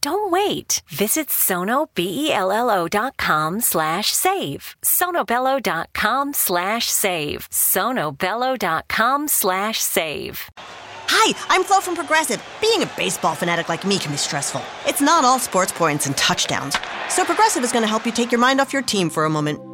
Don't wait. Visit sonobello.com slash save. sonobello.com slash save. sonobello.com slash save. Hi, I'm Flo from Progressive. Being a baseball fanatic like me can be stressful. It's not all sports points and touchdowns. So Progressive is going to help you take your mind off your team for a moment.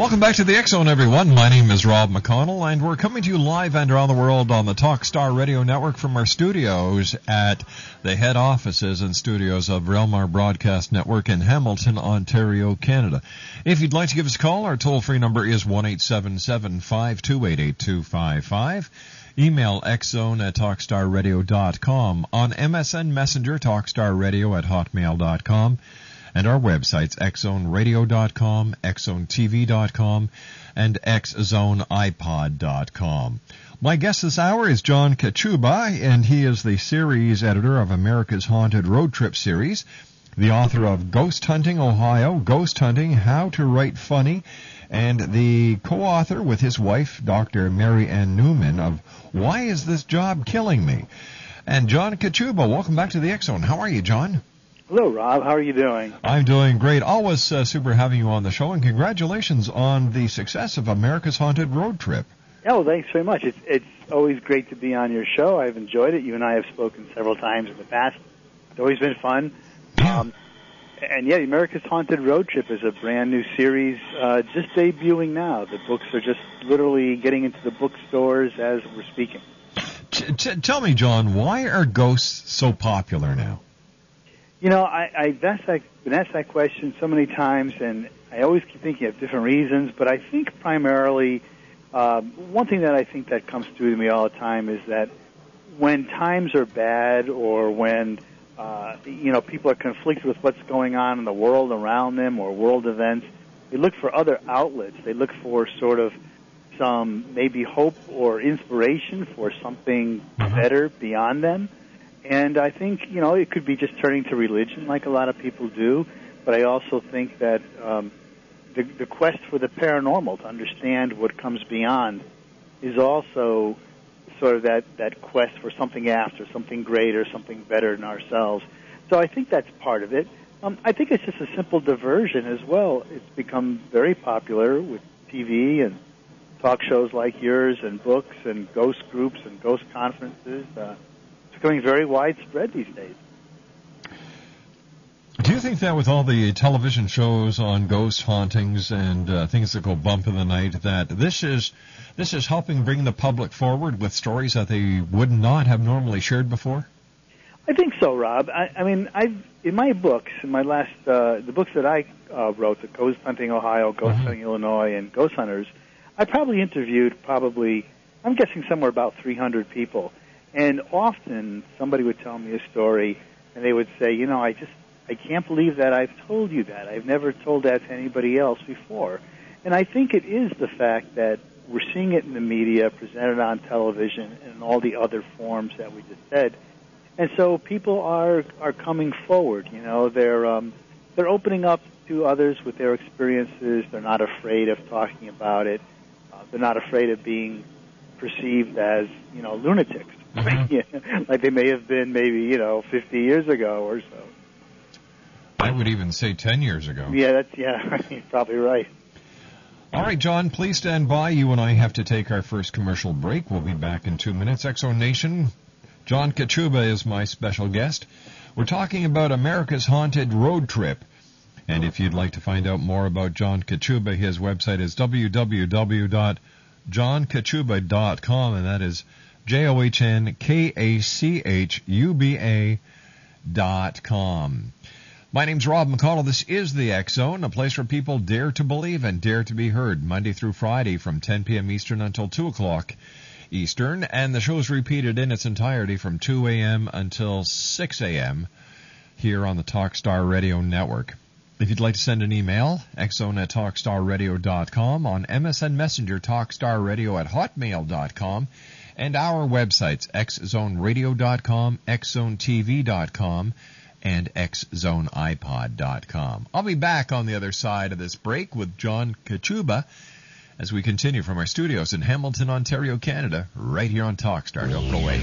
Welcome back to the Zone, everyone. My name is Rob McConnell, and we're coming to you live and around the world on the Talkstar Radio Network from our studios at the head offices and studios of Relmar Broadcast Network in Hamilton, Ontario, Canada. If you'd like to give us a call, our toll-free number is one eight seven seven five two eight eight two five five. Email xzone at talkstarradio.com. On MSN Messenger, talkstarradio at hotmail.com and our websites xzoneradio.com, xzonetv.com, and xzoneipod.com. My guest this hour is John Kachuba, and he is the series editor of America's Haunted Road Trip series, the author of Ghost Hunting Ohio, Ghost Hunting, How to Write Funny, and the co-author with his wife, Dr. Mary Ann Newman, of Why Is This Job Killing Me? And John Kachuba, welcome back to the X How are you, John? Hello, Rob. How are you doing? I'm doing great. Always uh, super having you on the show, and congratulations on the success of America's Haunted Road Trip. Oh, thanks very much. It's it's always great to be on your show. I've enjoyed it. You and I have spoken several times in the past. It's always been fun. Um, and yeah, America's Haunted Road Trip is a brand new series uh, just debuting now. The books are just literally getting into the bookstores as we're speaking. T- t- tell me, John, why are ghosts so popular now? You know, I, I've asked that, been asked that question so many times, and I always keep thinking of different reasons. But I think primarily, um, one thing that I think that comes through to me all the time is that when times are bad, or when uh, you know people are conflicted with what's going on in the world around them, or world events, they look for other outlets. They look for sort of some maybe hope or inspiration for something better beyond them. And I think you know it could be just turning to religion, like a lot of people do. But I also think that um, the, the quest for the paranormal to understand what comes beyond is also sort of that that quest for something after, something greater, something better than ourselves. So I think that's part of it. Um, I think it's just a simple diversion as well. It's become very popular with TV and talk shows like yours and books and ghost groups and ghost conferences. Uh, becoming very widespread these days. Do you think that with all the television shows on ghost hauntings and uh, things that go bump in the night, that this is this is helping bring the public forward with stories that they would not have normally shared before? I think so, Rob. I, I mean, I in my books, in my last uh, the books that I uh, wrote, the Ghost Hunting Ohio, Ghost Mhm. Hunting Illinois, and Ghost Hunters, I probably interviewed probably I'm guessing somewhere about 300 people, and often somebody would tell me a story, and they would say, you know, I just I can't believe that I've told you that. I've never told that to anybody else before, and I think it is the fact that we're seeing it in the media, presented on television, and all the other forms that we just said and so people are are coming forward. You know, they're um, they're opening up to others with their experiences. They're not afraid of talking about it. Uh, they're not afraid of being perceived as you know lunatics, Mm-hmm. like they may have been maybe you know 50 years ago or so. I would even say 10 years ago. Yeah, that's yeah. You're probably right. All right, John, please stand by. You and I have to take our first commercial break. We'll be back in two minutes. Xzone Nation, John Kachuba is my special guest. We're talking about America's Haunted Road Trip. And if you'd like to find out more about John Kachuba, his website is www.johnkachuba.com, and that is J O H N K A C H U B A dot com. My name's Rob McConnell. This is the X Zone, a place where people dare to believe and dare to be heard, Monday through Friday from 10 p.m. Eastern until 2 o'clock Eastern, and the show is repeated in its entirety from 2 a.m. until 6 a.m. here on the Talkstar Radio Network. If you'd like to send an email, xzone at talkstarradio.com, on MSN Messenger, talkstarradio at hotmail.com, and our websites, xzoneradio.com, xzonetv.com, and xzoneipod.com. I'll be back on the other side of this break with John Kachuba as we continue from our studios in Hamilton, Ontario, Canada, right here on Talkstar. Don't go away.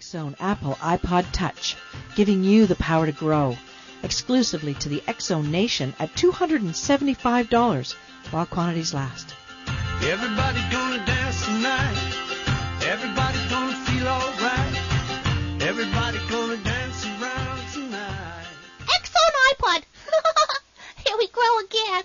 Xzone Apple iPod Touch, giving you the power to grow. Exclusively to the Xzone Nation at $275 while quantities last. Everybody gonna dance tonight. Everybody gonna feel alright. Everybody gonna dance around tonight. Xzone iPod. Here we grow again.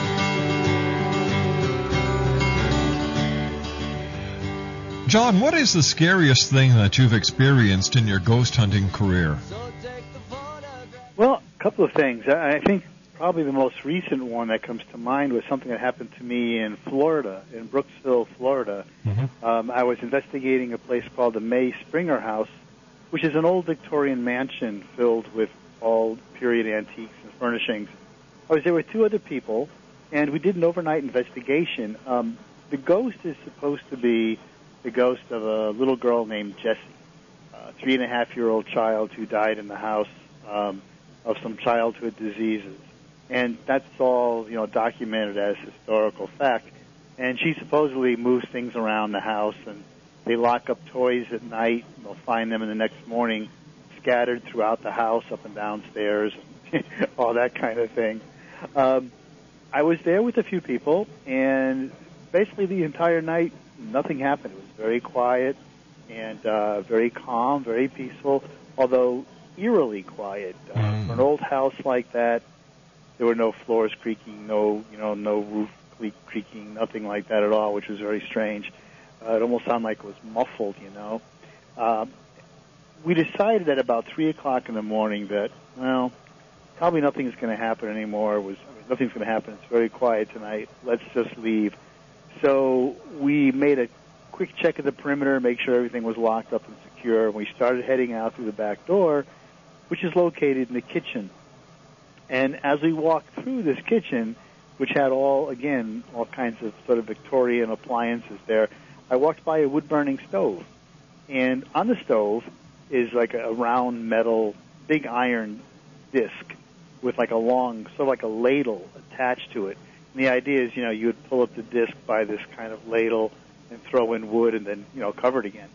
John, what is the scariest thing that you've experienced in your ghost hunting career? Well, a couple of things. I think probably the most recent one that comes to mind was something that happened to me in Florida, in Brooksville, Florida. Um, I was investigating a place called the May Stringer House, which is an old Victorian mansion filled with all period antiques and furnishings. I was there with two other people, and we did an overnight investigation. Um, the ghost is supposed to be the ghost of a little girl named Jessie, a three and a half year old child who died in the house um, of some childhood diseases. And that's all, you know, documented as historical fact. And she supposedly moves things around the house and they lock up toys at night and they'll find them in the next morning scattered throughout the house, up and downstairs, all that kind of thing. Um, I was there with a few people, and basically the entire night, nothing happened. It was very quiet and uh, very calm, very peaceful, although eerily quiet. Uh, For an old house like that, there were no floors creaking, no you know, no roof creaking, nothing like that at all, which was very strange. Uh, it almost sounded like it was muffled, you know. Um, we decided at about three o'clock in the morning that well, probably nothing's going to happen anymore. It was I mean, nothing's going to happen. It's very quiet tonight. Let's just leave. So we made a quick check of the perimeter, make sure everything was locked up and secure. And we started heading out through the back door, which is located in the kitchen. And as we walked through this kitchen, which had all again all kinds of sort of Victorian appliances there, I walked by a wood burning stove, and on the stove is like a round metal, big iron disc with like a long, sort of like a ladle attached to it. And the idea is, you know, you would pull up the disc by this kind of ladle and throw in wood and then, you know, cover it again.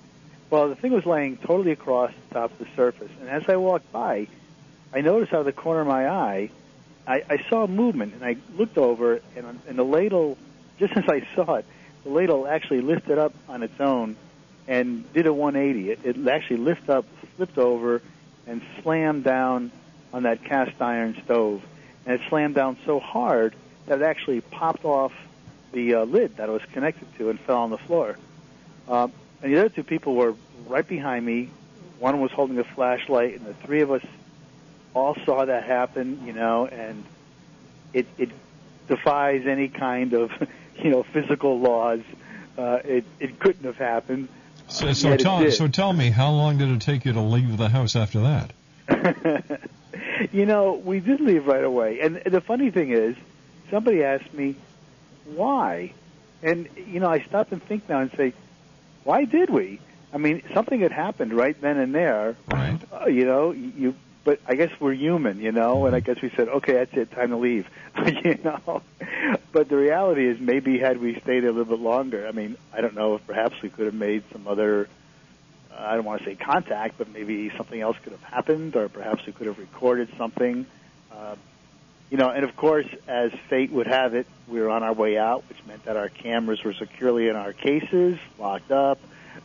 Well, the thing was laying totally across the top of the surface. And as I walked by, I noticed out of the corner of my eye, I, I saw movement, and I looked over, and, and the ladle, just as I saw it, the ladle actually lifted up on its own and did a 180. It, it actually lifted up, flipped over, and slammed down on that cast iron stove. And it slammed down so hard that it actually popped off the uh, lid that it was connected to and fell on the floor. Um, and the other two people were right behind me. One was holding a flashlight, and the three of us all saw that happen, you know, and it it defies any kind of you know physical laws. Uh, it it couldn't have happened. So, so tell so tell me, how long did it take you to leave the house after that? you know, we did leave right away. And the funny thing is, somebody asked me why, and you know, I stop and think now and say, why did we? I mean, something had happened right then and there. Right. Uh, you know, you. But I guess we're human, you know, and I guess we said, okay, that's it, time to leave, you know. But the reality is, maybe had we stayed a little bit longer, I mean, I don't know if perhaps we could have made some other uh, I don't want to say contact, but maybe something else could have happened, or perhaps we could have recorded something. Uh, you know, and of course, as fate would have it, we were on our way out, which meant that our cameras were securely in our cases, locked up.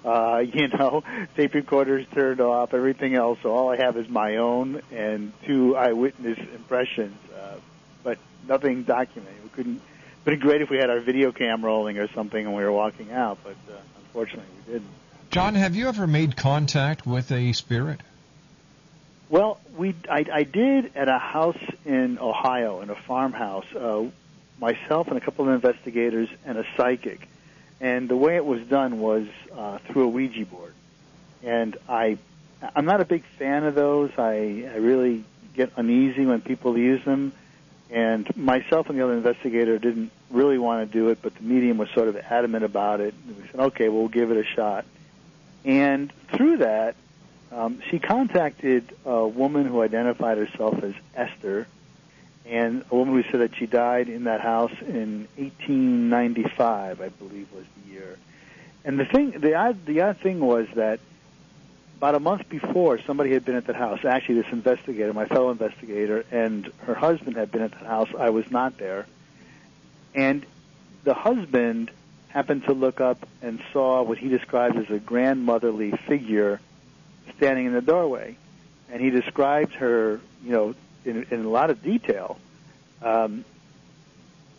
Uh, you know, tape recorders turned off, everything else. So all I have is my own and two eyewitness impressions, uh, but nothing documented. We couldn't. Been great if we had our video cam rolling or something and we were walking out, but uh, unfortunately we didn't. John, have you ever made contact with a spirit? Well, we I, I did at a house in Ohio, in a farmhouse. Uh, myself and a couple of investigators and a psychic, and the way it was done was uh, through a Ouija board. And I, I'm not a big fan of those. I, I really get uneasy when people use them. And myself and the other investigator didn't really want to do it, but the medium was sort of adamant about it. And we said, okay, we'll give it a shot. And through that, um, she contacted a woman who identified herself as Esther, and a woman who said that she died in that house in 1895, I believe was the year. And the thing, the odd, the odd thing was that about a month before, somebody had been at that house. Actually, this investigator, my fellow investigator, and her husband had been at that house. I was not there, and the husband happened to look up and saw what he described as a grandmotherly figure standing in the doorway, and he described her, you know, in, in a lot of detail. Um,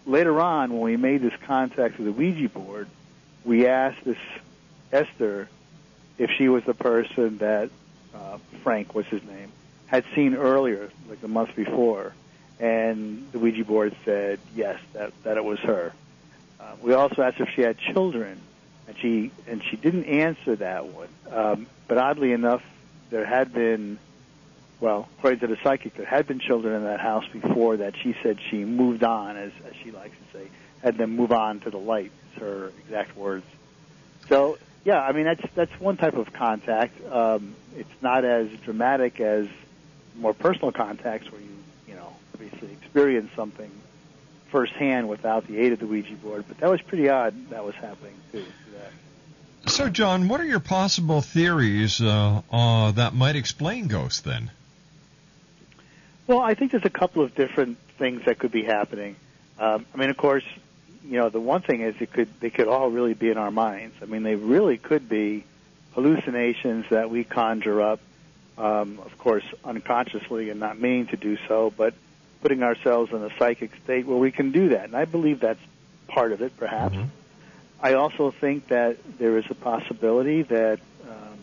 later on, when we made this contact with the Ouija board, we asked this Esther if she was the person that uh, Frank, what's his name, had seen earlier, like the month before, and the Ouija board said yes, that that it was her. Uh, we also asked if she had children, and she and she didn't answer that one. Um, but oddly enough, there had been, well, according to the psychic, there had been children in that house before that. She said she moved on, as, as she likes to say, had them move on to the light. Is her exact words. So yeah, I mean that's that's one type of contact. Um, it's not as dramatic as more personal contacts where you you know obviously experience something firsthand without the aid of the Ouija board. But that was pretty odd. That was happening too. So, John, what are your possible theories uh, uh, that might explain ghosts then? Well, I think there's a couple of different things that could be happening. Um, I mean, of course, you know, the one thing is it could they could all really be in our minds. I mean, they really could be hallucinations that we conjure up, um, of course, unconsciously and not meaning to do so, but putting ourselves in a psychic state where we can do that. And I believe that's part of it, perhaps. Mm-hmm. I also think that there is a possibility that, um,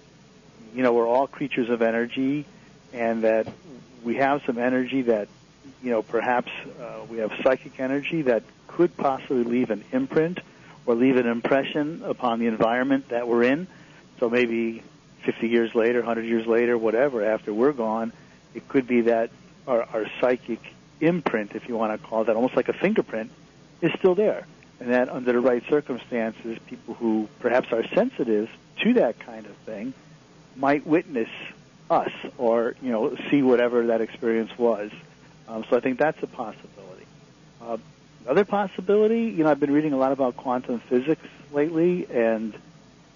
you know, we're all creatures of energy, and that we have some energy that, you know, perhaps uh, we have psychic energy that could possibly leave an imprint or leave an impression upon the environment that we're in. So maybe 50 years later, 100 years later, whatever, after we're gone, it could be that our, our psychic imprint, if you want to call it that, almost like a fingerprint, is still there. And that under the right circumstances, people who perhaps are sensitive to that kind of thing might witness us or, you know, see whatever that experience was. Um, so I think that's a possibility. Uh, other possibility, you know, I've been reading a lot about quantum physics lately, and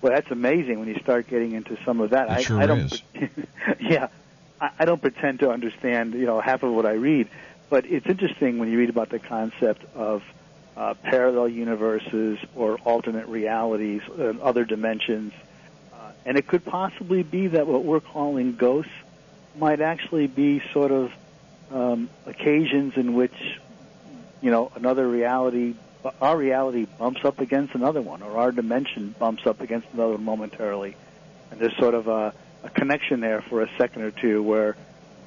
well, that's amazing when you start getting into some of that. It I, sure I don't, is. yeah, I, I don't pretend to understand, you know, half of what I read, but it's interesting when you read about the concept of uh, parallel universes or alternate realities, uh, other dimensions, uh, and it could possibly be that what we're calling ghosts might actually be sort of um, occasions in which you know, another reality, our reality bumps up against another one, or our dimension bumps up against another momentarily, and there's sort of a, a connection there for a second or two where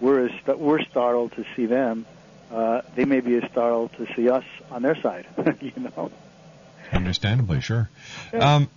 we're we're startled to see them, uh, they may be as startled to see us on their side, you know. Understandably, sure. Um,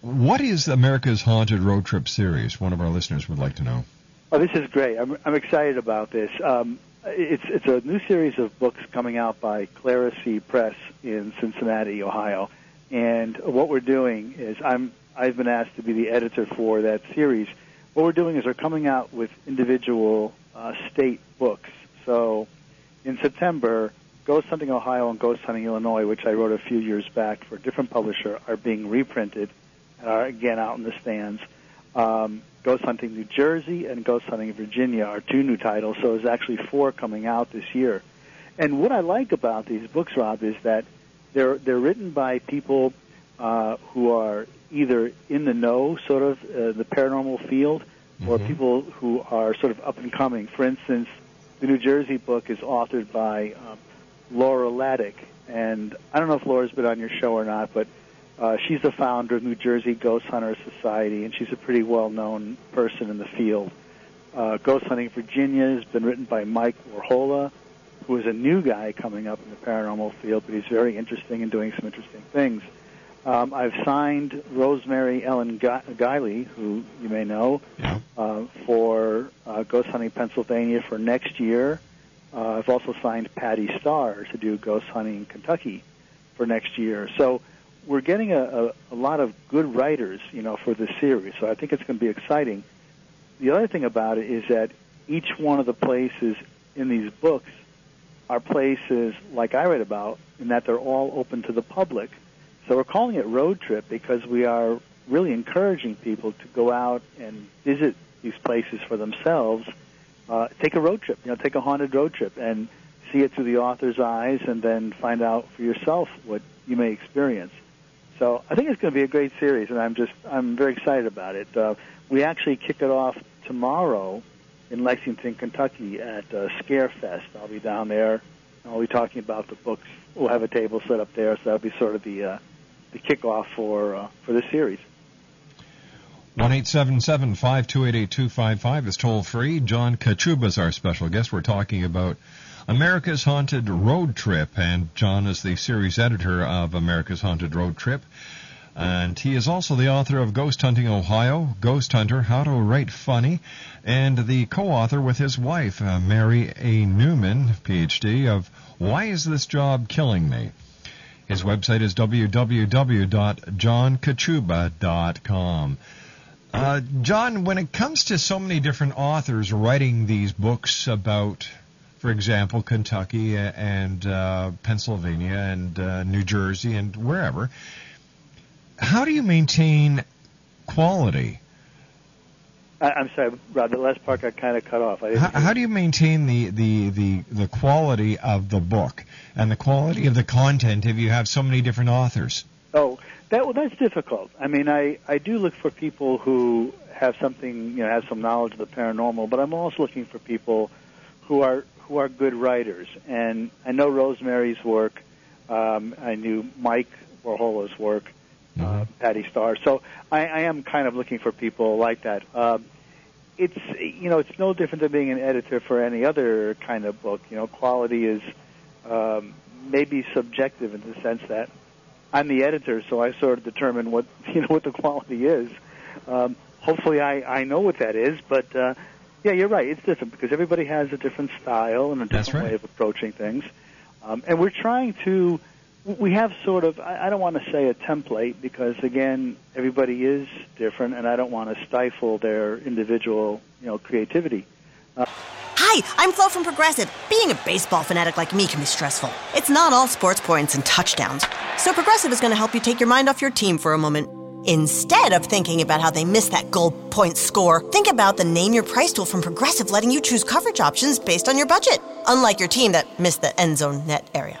what is America's Haunted Road Trip series? One of our listeners would like to know. Oh, this is great. I'm, I'm excited about this. Um, it's it's a new series of books coming out by Clerisy Press in Cincinnati, Ohio. And what we're doing is I'm I've been asked to be the editor for that series. What we're doing is we're coming out with individual uh, state books. So in September, Ghost Hunting Ohio and Ghost Hunting Illinois, which I wrote a few years back for a different publisher, are being reprinted and are again out in the stands. Um, Ghost Hunting New Jersey and Ghost Hunting Virginia are two new titles, so there's actually four coming out this year. And what I like about these books, Rob, is that they're they're written by people uh, who are either in the know, sort of uh, the paranormal field, or Mm-hmm. people who are sort of up and coming. For instance, the New Jersey book is authored by um, L'Aura Hladik, and I don't know if L'Aura's been on your show or not, but uh, she's the founder of New Jersey Ghost Hunter Society, and she's a pretty well-known person in the field. Uh, Ghost Hunting Virginia has been written by Mike Varhola, who is a new guy coming up in the paranormal field, but he's very interesting and doing some interesting things. Um, I've signed Rosemary Ellen Guiley, who you may know, Yeah. uh, for uh, Ghost Hunting Pennsylvania for next year. Uh, I've also signed Patti Starr to do Ghost Hunting Kentucky for next year. So we're getting a, a, a lot of good writers, you know, for this series. So I think it's going to be exciting. The other thing about it is that each one of the places in these books are places like I read about, in that they're all open to the public. So we're calling it road trip because we are really encouraging people to go out and visit these places for themselves. Uh, take a road trip, you know, take a haunted road trip and see it through the author's eyes, and then find out for yourself what you may experience. So I think it's going to be a great series, and I'm just I'm very excited about it. Uh, we actually kick it off tomorrow in Lexington, Kentucky at uh, Scarefest. I'll be down there. I'll be talking about the books. We'll have a table set up there, so that'll be sort of the uh, the kickoff for uh, for this series. One eight seven seven five two eight eight two five five is toll free. John Kachuba is our special guest. We're talking about America's Haunted Road Trip, and John is the series editor of America's Haunted Road Trip. And he is also the author of Ghost Hunting Ohio, Ghost Hunter, How to Write Funny, and the co-author with his wife, uh, Mary A. Newman, PhD, of Why Is This Job Killing Me? His website is www.johnkachuba.com. Uh, John, when it comes to so many different authors writing these books about, for example, Kentucky and uh, Pennsylvania and uh, New Jersey and wherever, how do you maintain quality? I, I'm sorry, Rob. The last part got kind of cut off. How, how do you maintain the, the, the, the quality of the book and the quality of the content if you have so many different authors? Oh, that well, that's difficult. I mean, I I do look for people who have something, you know, have some knowledge of the paranormal, but I'm also looking for people who are who are good writers. And I know Rosemary's work. Um, I knew Mike Varhola's work, uh, Patti Starr. So I, I am kind of looking for people like that. Um, it's you know it's no different than being an editor for any other kind of book. You know, quality is um, maybe subjective in the sense that I'm the editor, so I sort of determine what you know what the quality is. Um, hopefully, I I know what that is, but uh, yeah, you're right. It's different because everybody has a different style and a different right. way of approaching things, um, and we're trying to. We have sort of. I don't want to say a template because again, everybody is different, and I don't want to stifle their individual, you know, creativity. Uh, Hi, I'm Flo from Progressive. Being a baseball fanatic like me can be stressful. It's not all sports points and touchdowns. So Progressive is going to help you take your mind off your team for a moment. Instead of thinking about how they missed that goal point score, think about the Name Your Price tool from Progressive letting you choose coverage options based on your budget, unlike your team that missed the end zone net area.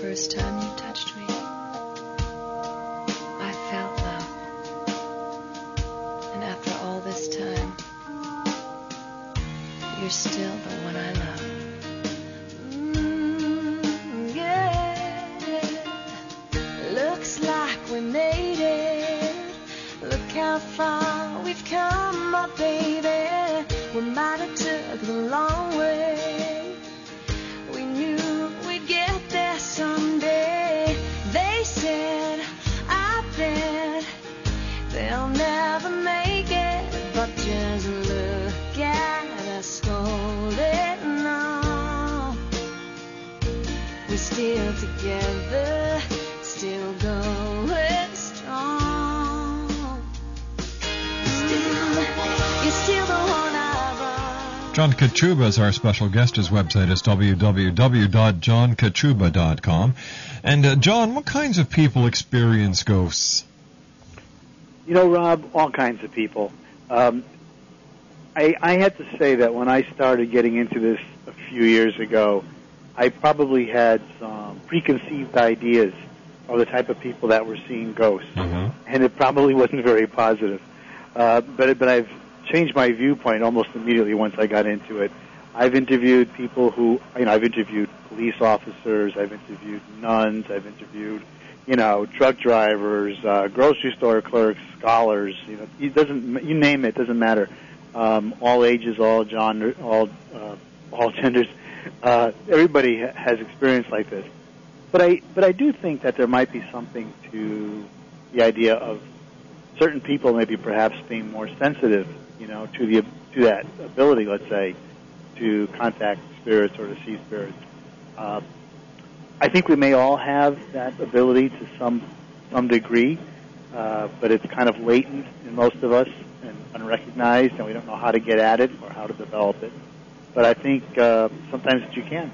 First time you touched me, I felt love. And after all this time, you're still the one I love. Mm, yeah. Looks like we made it. Look how far we've come, John Kachuba is our special guest. His website is www.johnkachuba.com. And uh, John, what kinds of people experience ghosts? You know, Rob, all kinds of people. Um, I, I had to say that when I started getting into this a few years ago, I probably had some preconceived ideas of the type of people that were seeing ghosts, Mm-hmm. and it probably wasn't very positive. Uh, but but I've changed my viewpoint almost immediately once I got into it. I've interviewed people who you know I've interviewed police officers, I've interviewed nuns, I've interviewed you know truck drivers, uh, grocery store clerks, scholars. You know it doesn't you name it doesn't matter. Um, all ages, all genre, all uh, all genders. Uh, everybody ha- has experience like this. But I but I do think that there might be something to the idea of certain people maybe perhaps being more sensitive, you know, to the to that ability, let's say, to contact spirits or to see spirits. Uh, I think we may all have that ability to some some degree, uh, but it's kind of latent in most of us and unrecognized, and we don't know how to get at it or how to develop it. But I think uh, sometimes that you can.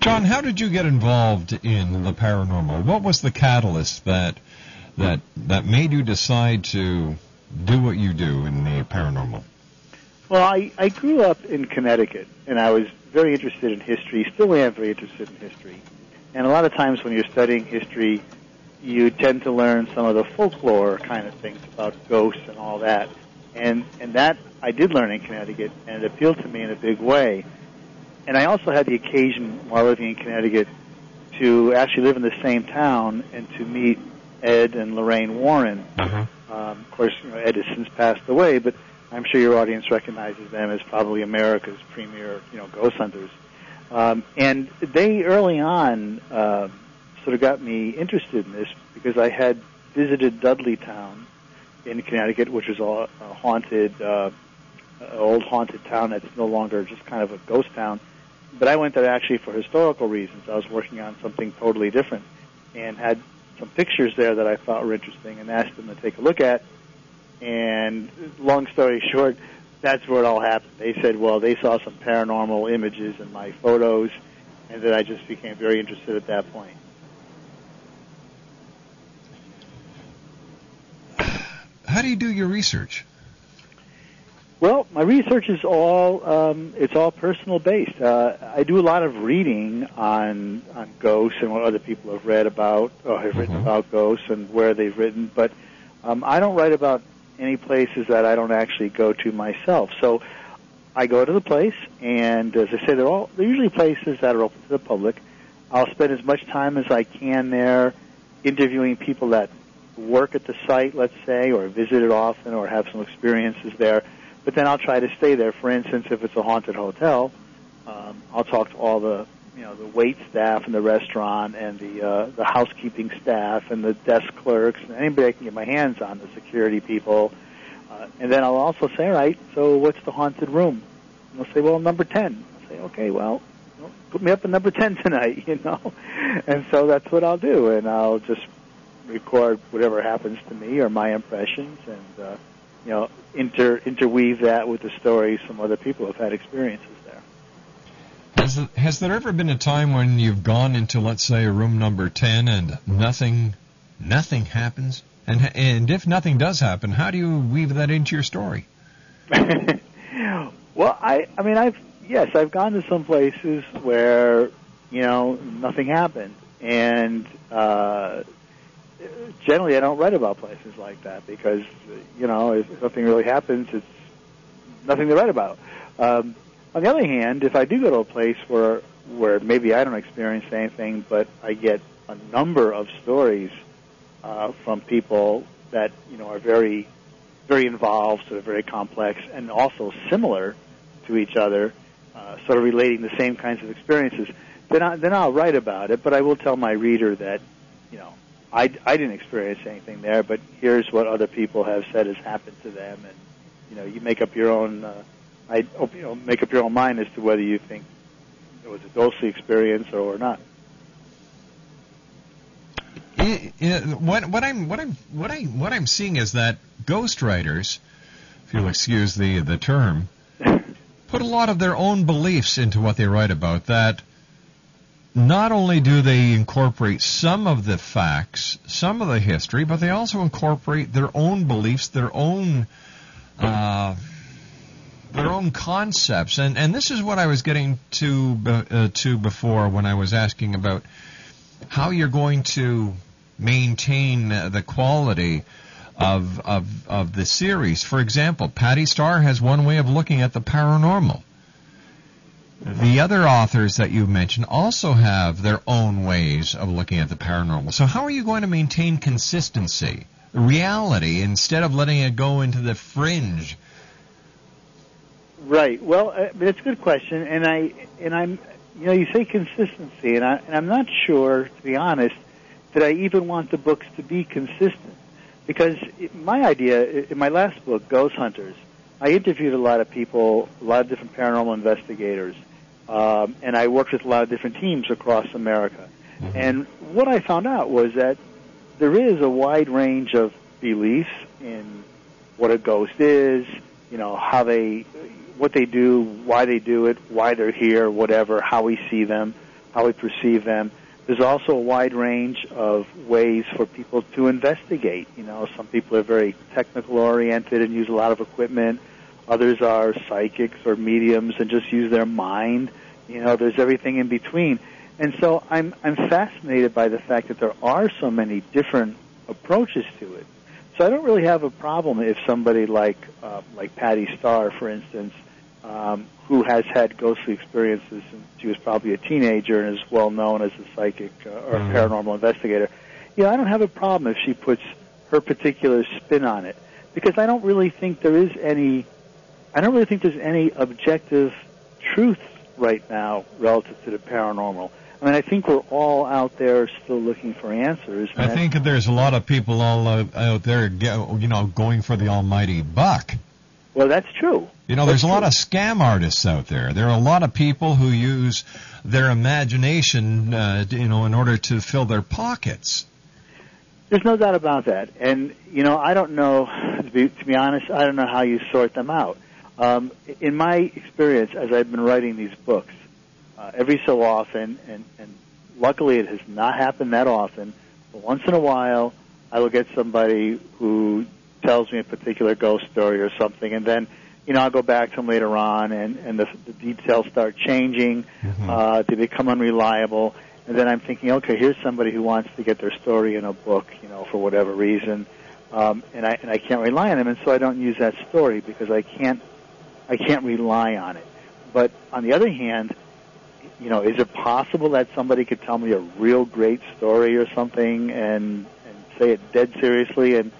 John, how did you get involved in the paranormal? What was the catalyst that that that made you decide to do what you do in the paranormal? Well, I, I grew up in Connecticut, and I was very interested in history, still am very interested in history. And a lot of times when you're studying history, you tend to learn some of the folklore kind of things about ghosts and all that. And, and that I did learn in Connecticut, and it appealed to me in a big way. And I also had the occasion, while living in Connecticut, to actually live in the same town and to meet Ed and Lorraine Warren. Um, of course, you know, Ed has since passed away, but I'm sure your audience recognizes them as probably America's premier, you know, ghost hunters. Um, and they early on uh, sort of got me interested in this because I had visited Dudleytown in Connecticut, which is a, a haunted, uh, old haunted town that's no longer just kind of a ghost town. But I went there actually for historical reasons. I was working on something totally different, and had some pictures there that I thought were interesting, and asked them to take a look at. And long story short, that's where it all happened. They said, well, they saw some paranormal images in my photos, and that I just became very interested at that point. How do you do your research? Well, my research is all um, it's all personal based. Uh, I do a lot of reading on on ghosts and what other people have read about or have written about ghosts and where they've written, but um, I don't write about any places that I don't actually go to myself. So I go to the place, and as I say, they're all they're usually places that are open to the public. I'll spend as much time as I can there, interviewing people that work at the site, let's say, or visit it often, or have some experiences there. But then I'll try to stay there. For instance, if it's a haunted hotel, um, I'll talk to all the you know the wait staff in the restaurant and the uh, the housekeeping staff and the desk clerks and anybody I can get my hands on, the security people. Uh, and then I'll also say, all right, so what's the haunted room? And they'll say, well, number ten. I'll say, okay, well, put me up in number ten tonight, you know. And so that's what I'll do, and I'll just record whatever happens to me or my impressions, and uh, you know, inter interweave that with the stories from other people who've had experiences there. Has, has there ever been a time when you've gone into, let's say, a room number 10 and nothing, nothing happens? And, and if nothing does happen, how do you weave that into your story? Well, I I mean I've yes I've gone to some places where you know nothing happened, and uh, generally I don't write about places like that because you know if nothing really happens, it's nothing to write about. Um, on the other hand, if I do go to a place where where maybe I don't experience anything, but I get a number of stories uh, from people that you know are very very involved, sort of very complex, and also similar to each other, uh, sort of relating the same kinds of experiences, then, I, then I'll write about it. But I will tell my reader that, you know, I, I didn't experience anything there, but here's what other people have said has happened to them, and you know, you make up your own, uh, I hope you know, make up your own mind as to whether you think it was a ghostly experience or not. What, what I'm what I'm what I what I'm seeing is that ghostwriters, if you'll excuse the the term, put a lot of their own beliefs into what they write about. That not only do they incorporate some of the facts, some of the history, but they also incorporate their own beliefs, their own uh, their own concepts. And and this is what I was getting to uh, to before when I was asking about how you're going to maintain the quality of, of, of the series. For example, Patti Starr has one way of looking at the paranormal. The other authors that you mentioned also have their own ways of looking at the paranormal. So how are you going to maintain consistency, reality, instead of letting it go into the fringe? Right. Well, uh, it's a good question, and I and I'm you know you say consistency, and I and I'm not sure to be honest that I even want the books to be consistent because my idea in my last book, Ghost Hunters, I interviewed a lot of people, a lot of different paranormal investigators, um, and I worked with a lot of different teams across America. Mm-hmm. And what I found out was that there is a wide range of beliefs in what a ghost is, you know, how they, what they do, why they do it, why they're here, whatever, how we see them, how we perceive them. There's also a wide range of ways for people to investigate. You know, some people are very technical oriented and use a lot of equipment. Others are psychics or mediums and just use their mind. You know, there's everything in between. And so I'm I'm fascinated by the fact that there are so many different approaches to it. So I don't really have a problem if somebody like uh, like Patti Starr, for instance, um, who has had ghostly experiences since she was probably a teenager and is well known as a psychic uh, or mm-hmm. paranormal investigator. You know, I don't have a problem if she puts her particular spin on it because I don't really think there is any. I don't really think there's any objective truth right now relative to the paranormal. I mean, I think we're all out there still looking for answers. I think there's a lot of people all out there, you know, going for the almighty buck. Well, that's true. You know, there's a lot of scam artists out there. There are a lot of people who use their imagination, uh, you know, in order to fill their pockets. There's no doubt about that. And, you know, I don't know, to be, to be honest, I don't know how you sort them out. Um, in my experience, as I've been writing these books, uh, every so often, and, and luckily it has not happened that often, but once in a while, I will get somebody who tells me a particular ghost story or something, and then you know I'll go back to them later on, and and the, the details start changing. Mm-hmm. Uh, they become unreliable, and then I'm thinking, okay, here's somebody who wants to get their story in a book, you know, for whatever reason, um, and I and I can't rely on them, and so I don't use that story because I can't I can't rely on it. But on the other hand, you know, is it possible that somebody could tell me a real great story or something and and say it dead seriously and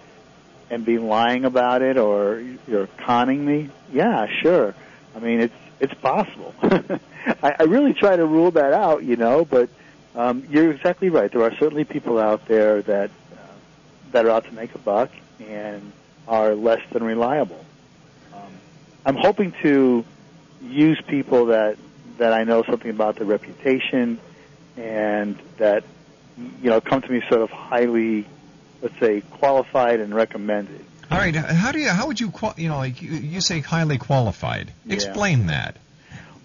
and be lying about it or you're conning me? Yeah, sure. I mean, it's it's possible. I, I really try to rule that out, you know. But um, you're exactly right. There are certainly people out there that uh, that are out to make a buck and are less than reliable. I'm hoping to use people that that I know something about their reputation and that you know come to me sort of highly let's say, qualified and recommended. All right. How do you? How would you? You know, like you, you say, highly qualified. Yeah. Explain that.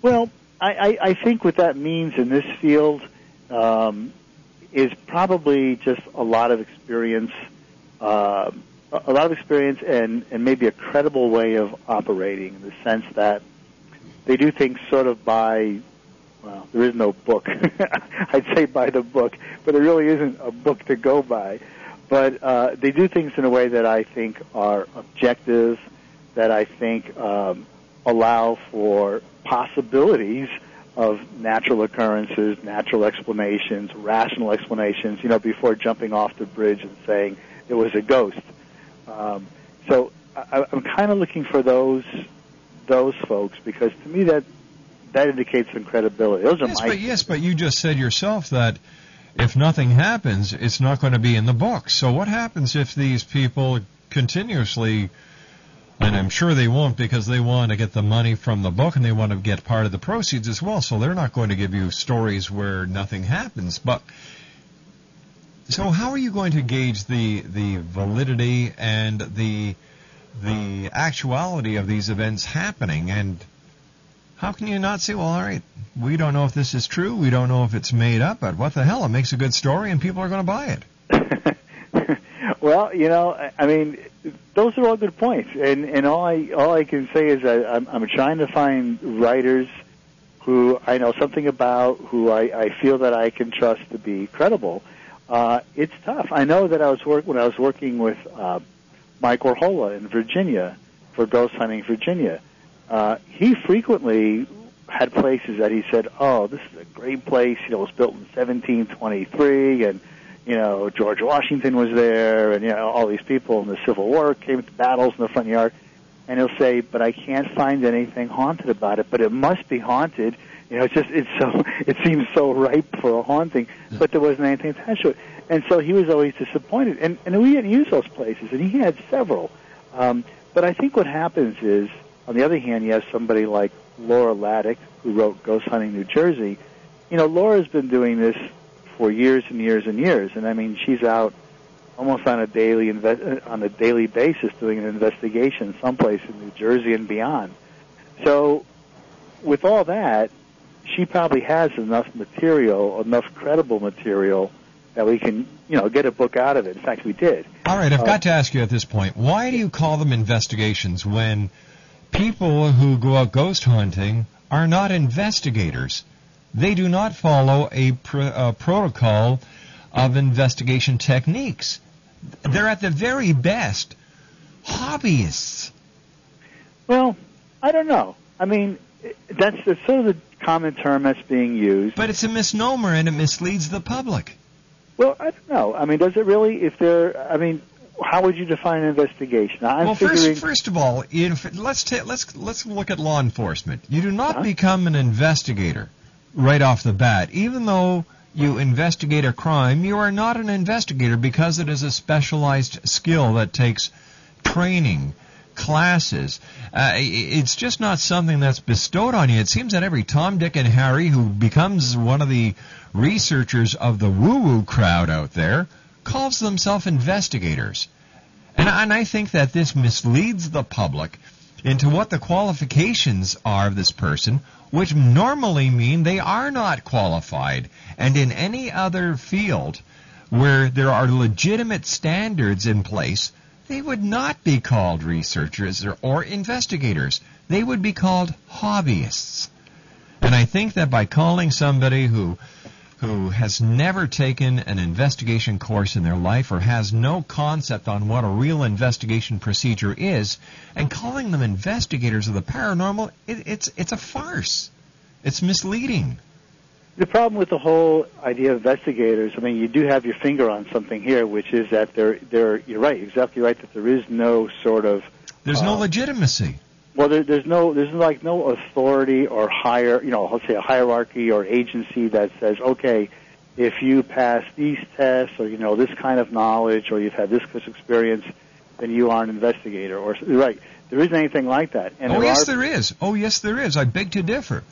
Well, I, I, I think what that means in this field um, is probably just a lot of experience, uh, a lot of experience, and and maybe a credible way of operating in the sense that they do things sort of by well, there is no book. I'd say by the book, but there really isn't a book to go by but uh, they do things in a way that I think are objective, that I think um, allow for possibilities of natural occurrences, natural explanations, rational explanations. You know, before jumping off the bridge and saying it was a ghost. Um, so I, I'm kind of looking for those those folks because to me that that indicates some credibility. Those are yes, my but yes, but you just said yourself that if nothing happens, it's not going to be in the book. So what happens if these people continuously, and I'm sure they won't because they want to get the money from the book and they want to get part of the proceeds as well. So they're not going to give you stories where nothing happens. But so how are you going to gauge the the validity and the the actuality of these events happening and How can you not say, well, all right, we don't know if this is true, we don't know if it's made up, but what the hell? It makes a good story, and people are going to buy it. Well, you know, I- I mean, those are all good points, and and all I all I can say is that I'm I'm trying to find writers who I know something about, who I, I feel that I can trust to be credible. Uh, it's tough. I know that I was work when I was working with uh, Mike Varhola in Virginia for Ghost Hunting Virginia. Uh, he frequently had places that he said, "Oh, this is a great place. You know, it was built in 1723, and you know George Washington was there, and you know all these people in the Civil War came to battles in the front yard." And he'll say, "But I can't find anything haunted about it. But it must be haunted." You know, it's just it's so it seems so ripe for a haunting, but there wasn't anything attached to it. And so he was always disappointed. And and we didn't use those places, and he had several. Um, but I think what happens is, on the other hand, you have somebody like L'Aura Hladik, who wrote Ghost Hunting New Jersey. You know, L'Aura's been doing this for years and years and years, and I mean, she's out almost on a daily inve- on a daily basis doing an investigation someplace in New Jersey and beyond. So, with all that, she probably has enough material, enough credible material that we can, you know, get a book out of it. In fact, we did. All right, I've Uh, got to ask you at this point, why do you call them investigations when people who go out ghost hunting are not investigators? They do not follow a, pr- a protocol of investigation techniques. They're at the very best hobbyists. Well, I don't know. I mean, that's, that's sort of the common term that's being used. But it's a misnomer and it misleads the public. Well, I don't know. I mean, does it really? If there, I mean, how would you define an investigation? I'm well, figuring. first, first of all, if, let's ta- let's let's look at law enforcement. You do not become an investigator right off the bat, even though you investigate a crime. You are not an investigator because it is a specialized skill that takes training, classes. Uh, it's just not something that's bestowed on you. It seems that every Tom, Dick, and Harry who becomes one of the researchers of the woo-woo crowd out there calls themselves investigators. And, and I think that this misleads the public into what the qualifications are of this person, which normally mean they are not qualified. And in any other field where there are legitimate standards in place, they would not be called researchers or, or investigators. They would be called hobbyists. And I think that by calling somebody who who has never taken an investigation course in their life or has no concept on what a real investigation procedure is, and calling them investigators of the paranormal, it, it's it's a farce. It's misleading. The problem with the whole idea of investigators, I mean, you do have your finger on something here, which is that there, there. You're right, exactly right. That there is no sort of. There's no uh, legitimacy. Well, there, there's no, there's like no authority or higher, you know, let's say a hierarchy or agency that says, okay, if you pass these tests or you know this kind of knowledge or you've had this kind of experience, then you are an investigator. Or right, there isn't anything like that. And oh there yes, are, there is. Oh yes, there is. I beg to differ.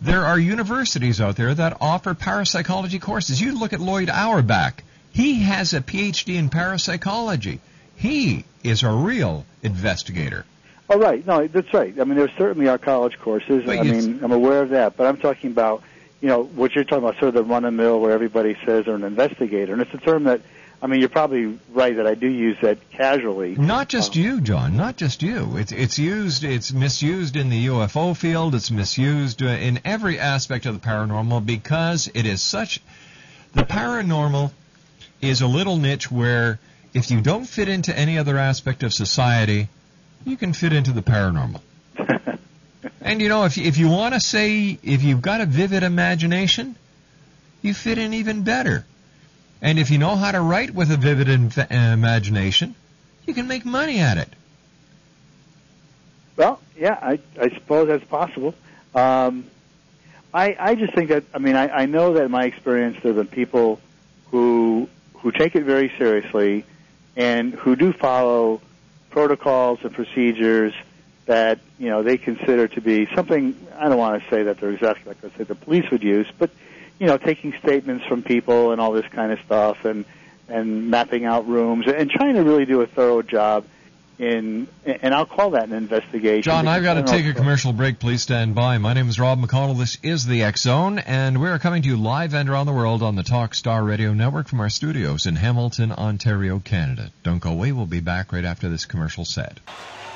There are universities out there that offer parapsychology courses. You look at Lloyd Auerbach. He has a PhD in parapsychology. He is a real investigator. Oh, right. No, that's right. I mean, there certainly are college courses. But I mean, I'm aware of that. But I'm talking about, you know, what you're talking about, sort of the run of the mill where everybody says they're an investigator. And it's a term that, I mean, you're probably right that I do use that casually. Not just you, John. Not just you. It's it's used. It's misused in the UFO field. It's misused uh, in every aspect of the paranormal because it is such. The paranormal is a little niche where if you don't fit into any other aspect of society, you can fit into the paranormal. and you know, if if you want to say if you've got a vivid imagination, you fit in even better. And if you know how to write with a vivid inf- imagination, you can make money at it. Well, yeah, I, I suppose that's possible. Um, I, I just think that, I mean, I, I know that in my experience there have been people who, who take it very seriously and who do follow protocols and procedures that, you know, they consider to be something, I don't want to say that they're exactly like, let's say, the police would use, but, you know, taking statements from people and all this kind of stuff and, and mapping out rooms and trying to really do a thorough job. In, and I'll call that an investigation. John, I've got to take a commercial break. Please stand by. My name is Rob McConnell. This is the X Zone, and we're coming to you live and around the world on the Talk Star Radio Network from our studios in Hamilton, Ontario, Canada. Don't go away. We'll be back right after this commercial set.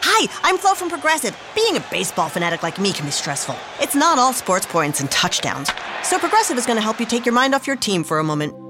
Hi, I'm Flo from Progressive. Being a baseball fanatic like me can be stressful. It's not all sports points and touchdowns. So Progressive is going to help you take your mind off your team for a moment.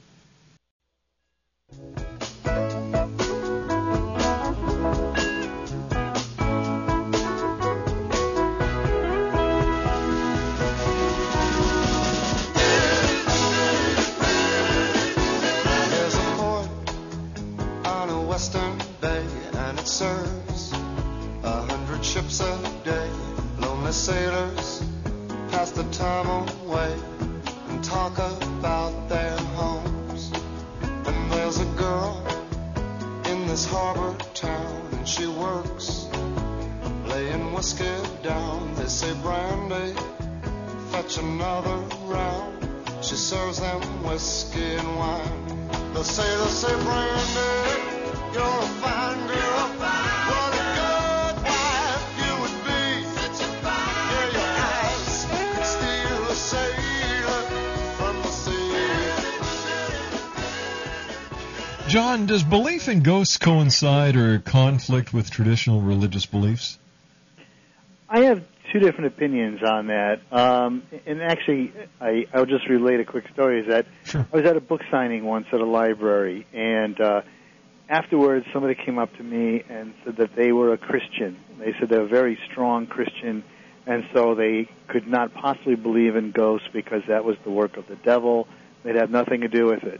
Time away and talk about their homes. And there's a girl in this harbor town, and she works laying whiskey down. They say brandy, fetch another round. She serves them whiskey and wine. They say, they say, Brandy, you're a fine John, does belief in ghosts coincide or conflict with traditional religious beliefs? I have two different opinions on that. Um, and actually, I, I'll just relate a quick story. Is that I was at a book signing once at a library, and uh, afterwards, somebody came up to me and said that they were a Christian. They said they're a very strong Christian, and so they could not possibly believe in ghosts because that was the work of the devil. They'd have nothing to do with it.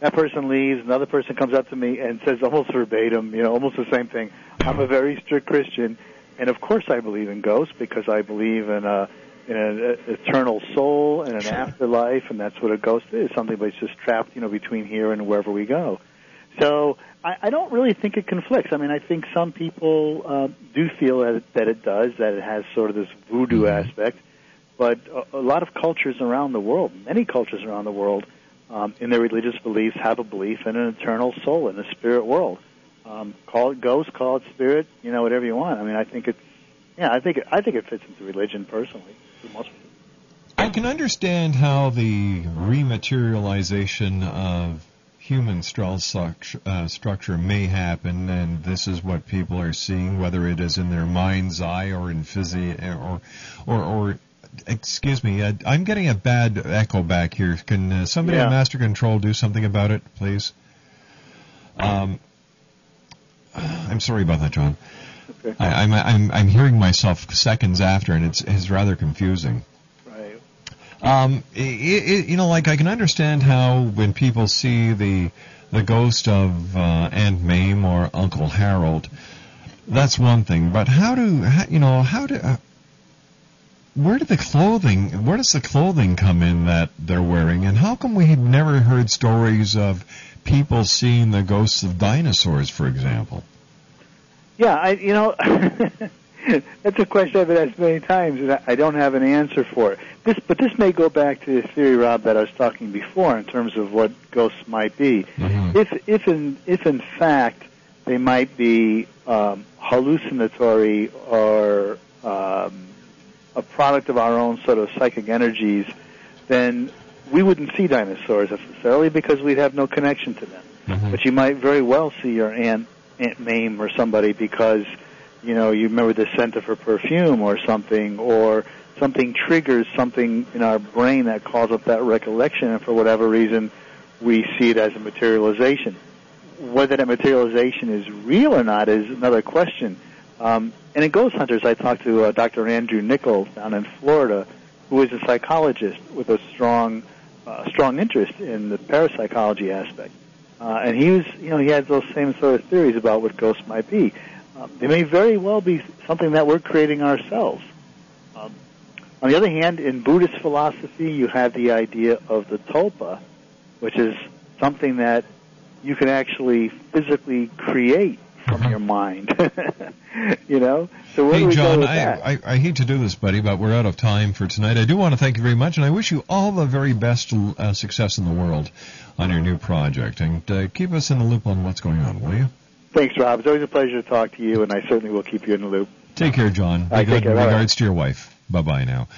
That person leaves. Another person comes up to me and says almost verbatim, you know, almost the same thing. I'm a very strict Christian, and of course I believe in ghosts because I believe in a in an eternal soul and an afterlife, and that's what a ghost is. Something that's just trapped, you know, between here and wherever we go. So I, I don't really think it conflicts. I mean, I think some people uh, do feel that it, that it does, that it has sort of this voodoo aspect. But a, a lot of cultures around the world, many cultures around the world, um, in their religious beliefs, have a belief in an eternal soul, in a spirit world. Um, call it ghost, call it spirit, you know, whatever you want. I mean, I think it's, yeah, I think it, I think it fits into religion personally. I can understand how the rematerialization of human stru- uh, structure may happen, and this is what people are seeing, whether it is in their mind's eye or in physi or, or, or excuse me, I, I'm getting a bad echo back here. Can uh, somebody Yeah. on Master Control do something about it, please? Um, I'm sorry about that, John. Okay. I, I'm, I'm I'm hearing myself seconds after, and it's it's rather confusing. Right. Um, i i you know, like I can understand how when people see the the ghost of uh, Aunt Mame or Uncle Harold, that's one thing. But how do how, you know how do uh, where did the clothing where does the clothing come in that they're wearing, and how come we've never heard stories of people seeing the ghosts of dinosaurs, for example? Yeah, I you know that's a question I've been asked many times, and I- don't have an answer for it. This, but this may go back to the theory, Rob, that I was talking before in terms of what ghosts might be. If if in if in fact they might be um, hallucinatory or um, a product of our own sort of psychic energies, then we wouldn't see dinosaurs necessarily because we'd have no connection to them. Mm-hmm. But you might very well see your aunt Aunt Mame or somebody because you know you remember the scent of her perfume or something, or something triggers something in our brain that calls up that recollection, and for whatever reason, we see it as a materialization. Whether that materialization is real or not is another question. Um, and in Ghost Hunters, I talked to uh, Dr. Andrew Nichols down in Florida, who is a psychologist with a strong, uh, strong interest in the parapsychology aspect. Uh, and he was, you know, he had those same sort of theories about what ghosts might be. Um, they may very well be something that we're creating ourselves. Um, on the other hand, in Buddhist philosophy, you have the idea of the tulpa, which is something that you can actually physically create from your mind. you know? So where hey, do we John, go with I, that? I, I hate to do this, buddy, but we're out of time for tonight. I do want to thank you very much, and I wish you all the very best uh, success in the world on your new project. And uh, keep us in the loop on what's going on, will you? Thanks, Rob. It's always a pleasure to talk to you, and I certainly will keep you in the loop. Take care, John. Right, take care. Regards to your wife. Bye bye now.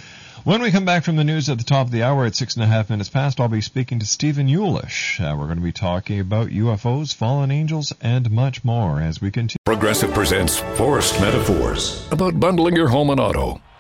When we come back from the news at the top of the hour at six and a half minutes past, I'll be speaking to Stephen Eulish. Uh, we're going to be talking about UFOs, fallen angels, and much more as we continue. Progressive presents Forced Metaphors about bundling your home and auto.